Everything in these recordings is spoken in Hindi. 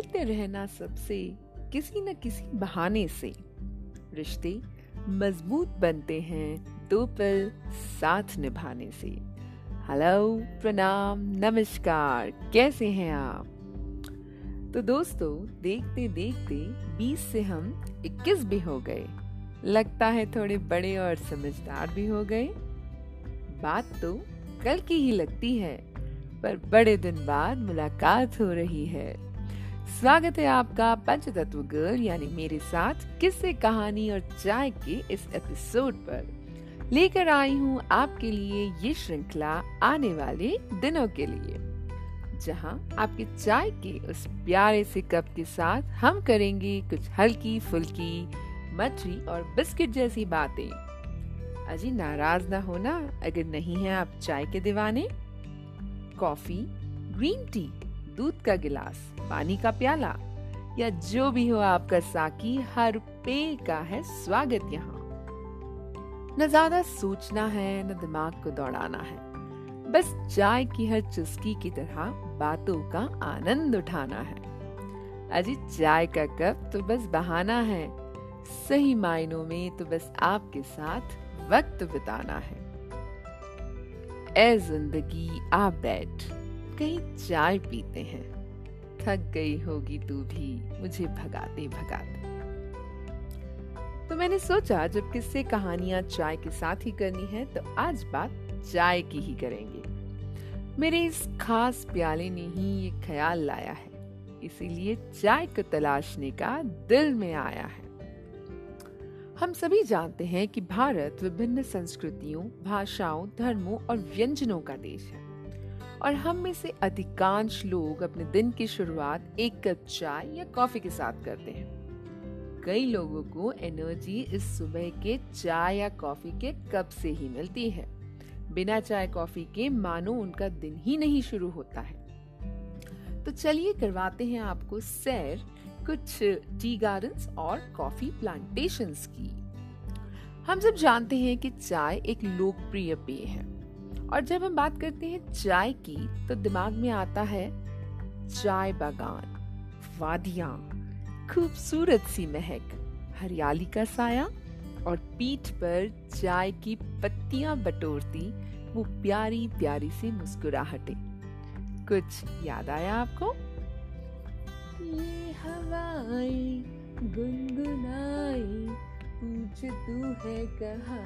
मिलते रहना सबसे किसी न किसी बहाने से। रिश्ते मज़बूत बनते हैं दो पल साथ निभाने से। हेलो, प्रणाम, नमस्कार, कैसे हैं आप? तो दोस्तों, देखते देखते 20 से हम 21 भी हो गए। लगता है थोड़े बड़े और समझदार भी हो गए। बात तो कल की ही लगती है, पर बड़े दिन बाद मुलाकात हो रही है। स्वागत है आपका पंचतत्व गर्ल यानी मेरे साथ किस्से, कहानी और चाय के इस एपिसोड पर। लेकर आई हूँ आपके लिए ये श्रृंखला आने वाले दिनों के लिए, जहाँ आपके चाय के उस प्यारे से कप के साथ हम करेंगे कुछ हल्की फुल्की मछली और बिस्किट जैसी बातें। अजी नाराज़ ना होना, अगर नहीं है आप चाय के दीवाने। कॉफ़ी, ग्रीन टी, दूध का गिलास। पानी का प्याला, या जो भी हो आपका साकी, हर पेय का है स्वागत यहाँ। न ज़्यादा सोचना है, न दिमाग को दौड़ाना है। बस चाय की हर चुस्की की तरह बातों का आनंद उठाना है। अजी चाय का कप तो बस बहाना है। सही मायनों में तो बस आपके साथ वक्त बिताना है। ए ज़िंदगी, आप बैठ। कहीं चाय पीते हैं। थक गई होगी तू भी, मुझे भगाते भगाते। तो मैंने सोचा, जब किससे कहानियाँ चाय के साथ ही करनी है तो आज बात चाय की ही करेंगे। मेरे इस खास प्याले ने ही ये ख्याल लाया है, इसीलिए चाय को तलाशने का दिल में आया है। हम सभी जानते हैं कि भारत विभिन्न संस्कृतियों, भाषाओं, धर्मों और व्यंजनों का देश है। और हम में से अधिकांश लोग अपने दिन की शुरुआत एक कप चाय या कॉफ़ी के साथ करते हैं। कई लोगों को एनर्जी इस सुबह के चाय या कॉफ़ी के कप से ही मिलती है। बिना चाय कॉफ़ी के मानो उनका दिन ही नहीं शुरू होता है। तो चलिए करवाते हैं आपको सैर कुछ टी गार्डन्स और कॉफ़ी प्लांटेशंस की। हम सब जानते हैं कि चाय एक लोकप्रिय पेय है। और जब हम बात करते हैं चाय की तो दिमाग में आता है चाय बागान, वादियाँ, खूबसूरत सी महक, हरियाली का साया और पीठ पर चाय की पत्तियाँ बटोरती, वो प्यारी प्यारी सी मुस्कुराहटे। कुछ याद आया आपको? ये हवाएँ गुनगुनाई पूछ तू है कहा?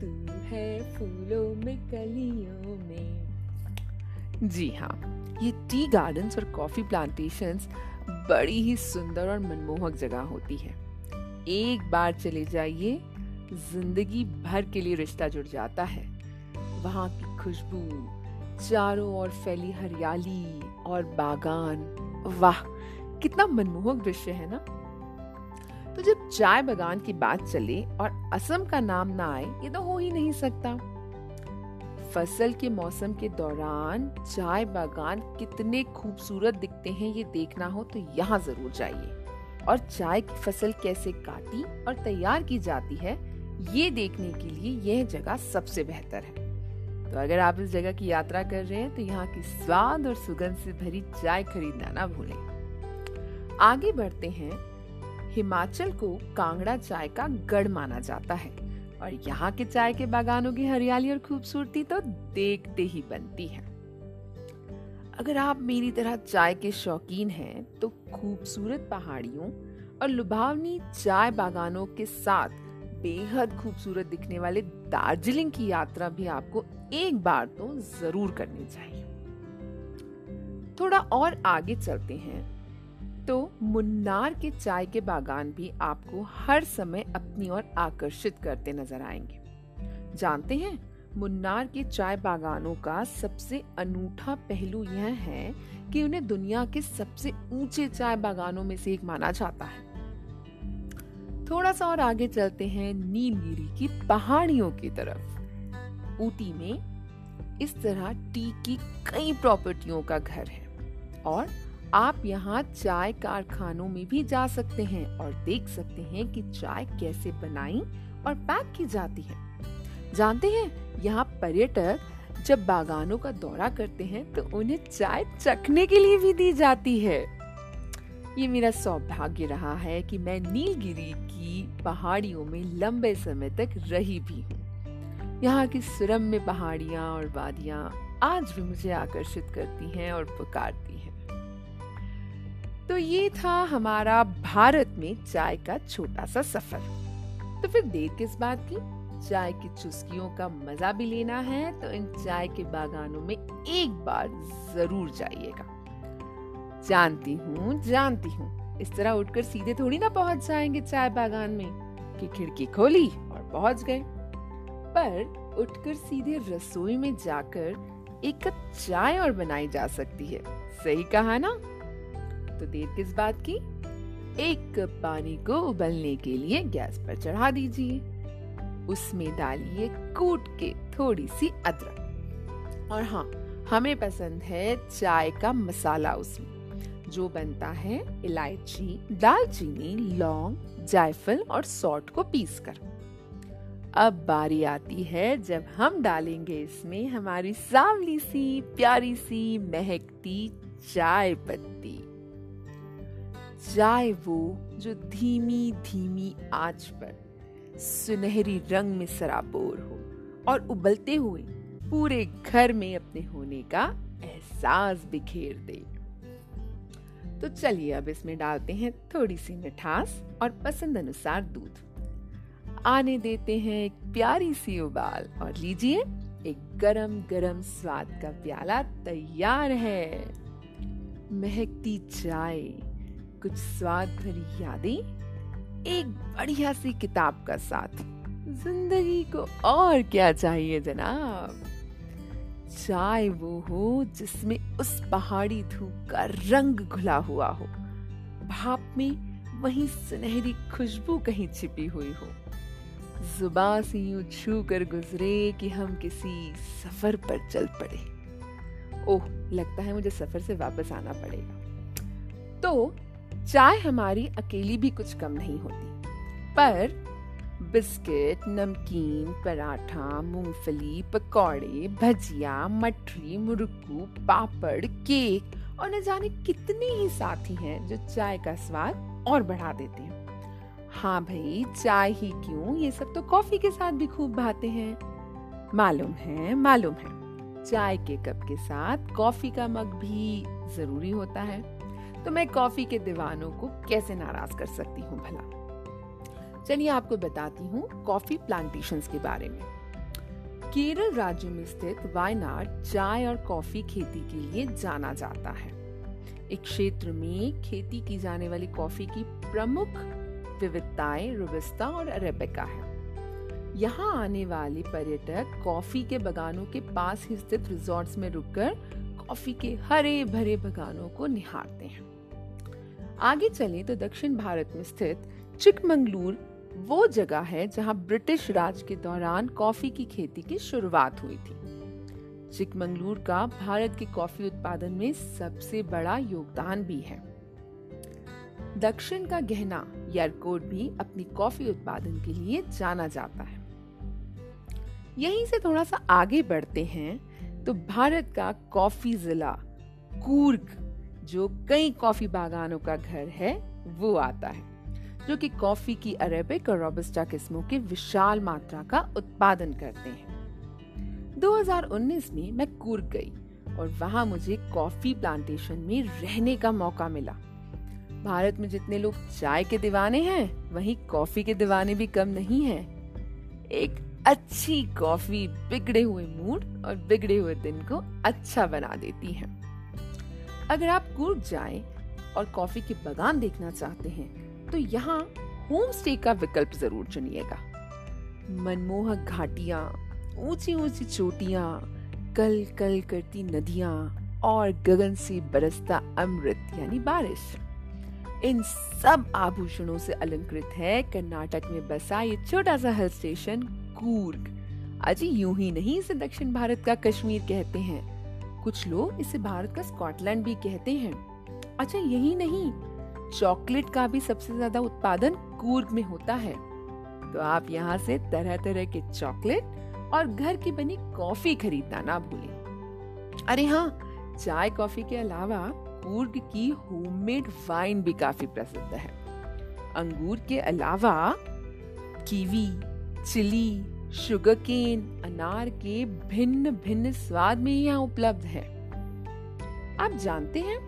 तू है फूलों में कलियों में। जी हाँ ये टी गार्डन्स और कॉफ़ी प्लांटेशंस बड़ी ही सुंदर और मनमोहक जगह होती है। एक बार चले जाइए, ज़िंदगी भर के लिए रिश्ता जुड़ जाता है। वहाँ की खुशबू, चारों ओर फैली हरियाली और बागान। वाह, कितना मनमोहक दृश्य है ना? तो जब चाय बागान की बात चले और असम का नाम ना आए, ये तो हो ही नहीं सकता। फ़सल के मौसम के दौरान चाय बागान कितने खूबसूरत दिखते हैं ये देखना हो तो यहाँ ज़रूर जाइए। और चाय की फ़सल कैसे काटी और तैयार की जाती है, ये देखने के लिए यह जगह सबसे बेहतर है। तो अगर आप इस जगह की यात्रा कर रहे हैं तो यहाँ की स्वाद और सुगंध से भरी चाय खरीदना ना भूलें। आगे बढ़ते हैं हिमाचल को कांगड़ा चाय का गढ़ माना जाता है। और यहाँ के चाय के बागानों की हरियाली और खूबसूरती तो देखते ही बनती है। अगर आप मेरी तरह चाय के शौकीन हैं तो खूबसूरत पहाड़ियों और लुभावनी चाय बागानों के साथ बेहद खूबसूरत दिखने वाले दार्जिलिंग की यात्रा भी आपको एक बार तो ज़रूर करनी चाहिए। थोड़ा और आगे चलते हैं। तो मुन्नार के चाय के बागान भी आपको हर समय अपनी ओर आकर्षित करते नज़र आएँगे। जानते हैं, मुन्नार के चाय बागानों का सबसे अनूठा पहलू यह है कि उन्हें दुनिया के सबसे ऊँचे चाय बागानों में से एक माना जाता है। थोड़ा सा और आगे चलते हैं नीलगिरी की पहाड़ियों की तरफ़। ऊटी में इस तरह टी की कई प्रॉपर्टियों का घर है और आप यहाँ चाय कारखानों में भी जा सकते हैं और देख सकते हैं कि चाय कैसे बनाई और पैक की जाती है। जानते हैं, यहाँ पर्यटक जब बागानों का दौरा करते हैं तो उन्हें चाय चखने के लिए भी दी जाती है। ये मेरा सौभाग्य रहा है कि मैं नीलगिरी की पहाड़ियों में लंबे समय तक रही भी हूँ। यहाँ की सुरम्य पहाड़ियाँ और वादियाँ आज भी मुझे आकर्षित करती हैं और पुकारती हैं। तो ये था हमारा भारत में चाय का छोटा सा सफ़र। तो फिर देर किस बात की? चाय की चुस्कियों का मज़ा भी लेना है तो इन चाय के बागानों में एक बार ज़रूर जाइएगा। जानती हूँ जानती हूँ। इस तरह उठकर सीधे थोड़ी ना पहुँच जाएँगे चाय बागान में, कि खिड़की खोली और पहुँच गए। पर उठकर सीधे रसोई में जाकर एक कप चाय और बनाई जा सकती है। सही कहा ना? तो देर किस बात की? एक कप पानी को उबलने के लिए गैस पर चढ़ा दीजिए। उसमें डालिए कूट के थोड़ी सी अदरक। और हाँ हमें पसंद है चाय का मसाला उसमें। जो बनता है इलायची, दालचीनी, लौंग, जायफल और सॉल्ट को पीसकर। अब बारी आती है जब हम डालेंगे इसमें हमारी सांवली सी, प्यारी सी, महकती चाय पत्ती। चाय वो जो धीमी धीमी आँच पर सुनहरी रंग में सराबोर हो और उबलते हुए पूरे घर में अपने होने का एहसास बिखेर दे। तो चलिए अब इसमें डालते हैं थोड़ी सी मिठास और पसंद अनुसार दूध। आने देते हैं एक प्यारी सी उबाल और लीजिए एक गरम गरम स्वाद का प्याला तैयार है। महकती चाय। कुछ स्वाद भरी यादें, एक बढ़िया सी किताब का साथ। ज़िंदगी को और क्या चाहिए जनाब? चाय वो हो जिसमें उस पहाड़ी धूप का रंग घुला हुआ हो, भाप में वही सुनहरी खुशबू कहीं छिपी हुई हो। जुबा से यूँ छू कर गुजरे कि हम किसी सफ़र पर चल पड़े। ओह, लगता है मुझे सफ़र से वापस आना पड़ेगा। तो चाय हमारी अकेली भी कुछ कम नहीं होती। पर बिस्किट, नमकीन, पराठा, मूंगफली, पकौड़े, भजिया, मठरी, मुरुक्कू, पापड़, केक और न जाने कितने ही साथी हैं जो चाय का स्वाद और बढ़ा देते हैं। हाँ भाई, चाय ही क्यों? ये सब तो कॉफ़ी के साथ भी खूब भाते हैं। मालूम है मालूम है। चाय के कप के साथ कॉफ़ी का मग भी ज़रूरी होता है। तो मैं कॉफ़ी के दीवानों को कैसे नाराज़ कर सकती हूँ भला? चलिए आपको बताती हूँ कॉफ़ी प्लांटेशन के बारे में। केरल राज्य में स्थित वायनाड चाय और कॉफ़ी खेती के लिए जाना जाता है। एक क्षेत्र में खेती की जाने वाली कॉफ़ी की प्रमुख विविधताएँ रोबिस्ता और अरेबिका है। यहाँ आने वाले पर्यटक कॉफ़ी के बगानों के पास ही स्थित रिजॉर्ट्स में रुककर कॉफ़ी के हरे भरे बगानों को निहारते हैं। आगे चले तो दक्षिण भारत में स्थित चिकमंगलूर, वो जगह है जहाँ ब्रिटिश राज के दौरान कॉफ़ी की खेती की शुरुआत हुई थी। चिकमंगलूर का भारत के कॉफ़ी उत्पादन में सबसे बड़ा योगदान भी है। दक्षिण का गहना यरकोट भी अपनी कॉफ़ी उत्पादन के लिए जाना जाता है। यहीं से थोड़ा सा आगे बढ़ते हैं तो भारत का कॉफ़ी जिला, कूर्ग, जो कई कॉफ़ी बागानों का घर है, वो आता है, जो कि कॉफ़ी की अरेबिक और रोबस्टा किस्मों की विशाल मात्रा का उत्पादन करते हैं 2019 में मैं कूर्ग गई और वहाँ मुझे कॉफ़ी प्लांटेशन में रहने का मौका मिला भारत में जितने लोग चाय के दीवाने हैं, वहीं कॉफ़ी के दीवाने भी कम नहीं हैं। एक अच्छी कॉफ़ी बिगड़े हुए मूड और बिगड़े हुए दिन को अच्छा बना देती है। अगर आप कूर्ग जाएँ और कॉफ़ी के बागान देखना चाहते हैं तो यहाँ होम स्टे का विकल्प ज़रूर चुनिएगा। मनमोहक घाटियाँ ऊँची ऊँची चोटियाँ कल कल करती नदियाँ और गगन से बरसता अमृत, यानी बारिश। इन सब आभूषणों से अलंकृत है कर्नाटक में बसा ये छोटा सा हिल स्टेशन कूर्ग। अजी यूँ ही नहीं इसे दक्षिण भारत का कश्मीर कहते हैं। कुछ लोग इसे भारत का स्कॉटलैंड भी कहते हैं। अच्छा यही नहीं, चॉकलेट का भी सबसे ज़्यादा उत्पादन कूर्ग में होता है। तो आप यहाँ से तरह तरह के चॉकलेट और घर की बनी कॉफ़ी खरीदना ना भूलें। अरे हाँ चाय कॉफ़ी के अलावा कूर्ग की होममेड वाइन भी काफ़ी प्रसिद्ध है। अंगूर के अलावा कीवी चिली शुगर केन अनार के भिन्न भिन्न स्वाद में यहाँ उपलब्ध है। आप जानते हैं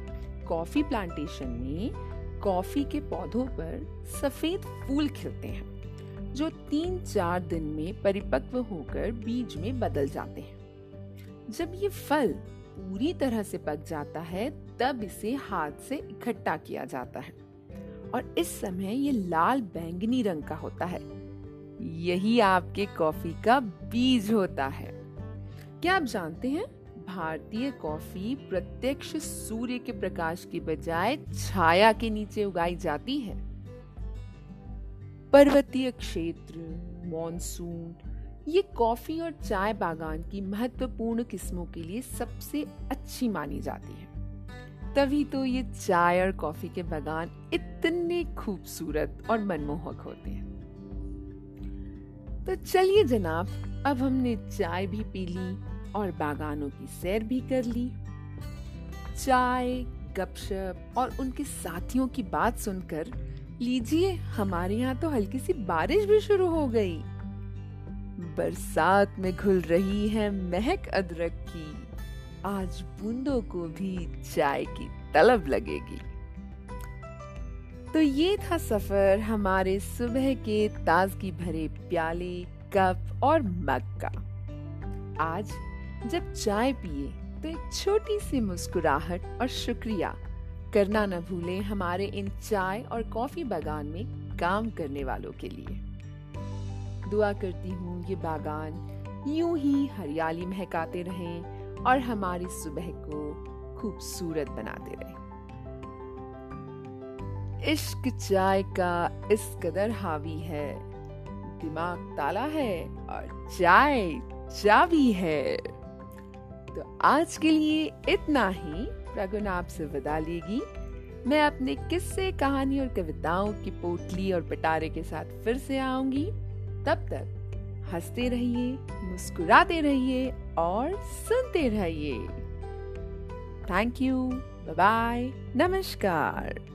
कॉफ़ी प्लांटेशन में कॉफ़ी के पौधों पर सफ़ेद फूल खिलते हैं, जो तीन चार दिन में परिपक्व होकर बीज में बदल जाते हैं। जब ये फल पूरी तरह से पक जाता है, तब इसे हाथ से इकट्ठा किया जाता है और इस समय ये लाल बैंगनी रंग का होता है। यही आपके कॉफ़ी का बीज होता है। क्या आप जानते हैं, भारतीय कॉफ़ी प्रत्यक्ष सूर्य के प्रकाश के बजाय छाया के नीचे उगाई जाती है? पर्वतीय क्षेत्र मॉनसून ये कॉफ़ी और चाय बागान की महत्वपूर्ण किस्मों के लिए सबसे अच्छी मानी जाती है। तभी तो ये चाय और कॉफ़ी के बागान इतने खूबसूरत और मनमोहक होते हैं। तो चलिए जनाब, अब हमने चाय भी पी ली और बागानों की सैर भी कर ली। चाय, गपशप और उनके साथियों की बात सुनकर, लीजिए हमारे यहाँ तो हल्की सी बारिश भी शुरू हो गई। बरसात में घुल रही है महक अदरक की। आज बूंदों को भी चाय की तलब लगेगी। तो ये था सफ़र हमारे सुबह के ताजगी भरे प्याले, कप और मग का। आज जब चाय पिए तो एक छोटी सी मुस्कुराहट और शुक्रिया। करना न भूलें हमारे इन चाय और कॉफ़ी बागान में काम करने वालों के लिए। दुआ करती हूँ ये बागान यूँ ही हरियाली महकाते रहें और हमारी सुबह को खूबसूरत बनाते रहें। इश्क चाय का इस कदर हावी है। दिमाग ताला है और चाय चाबी है। तो आज के लिए इतना ही। प्रगुन आपसे विदा लेगी। मैं अपने किस्से, कहानी और कविताओं की पोटली और पिटारे के साथ फिर से आऊँगी। तब तक हँसते रहिए, मुस्कुराते रहिए और सुनते रहिए। थैंक यू बाय नमस्कार।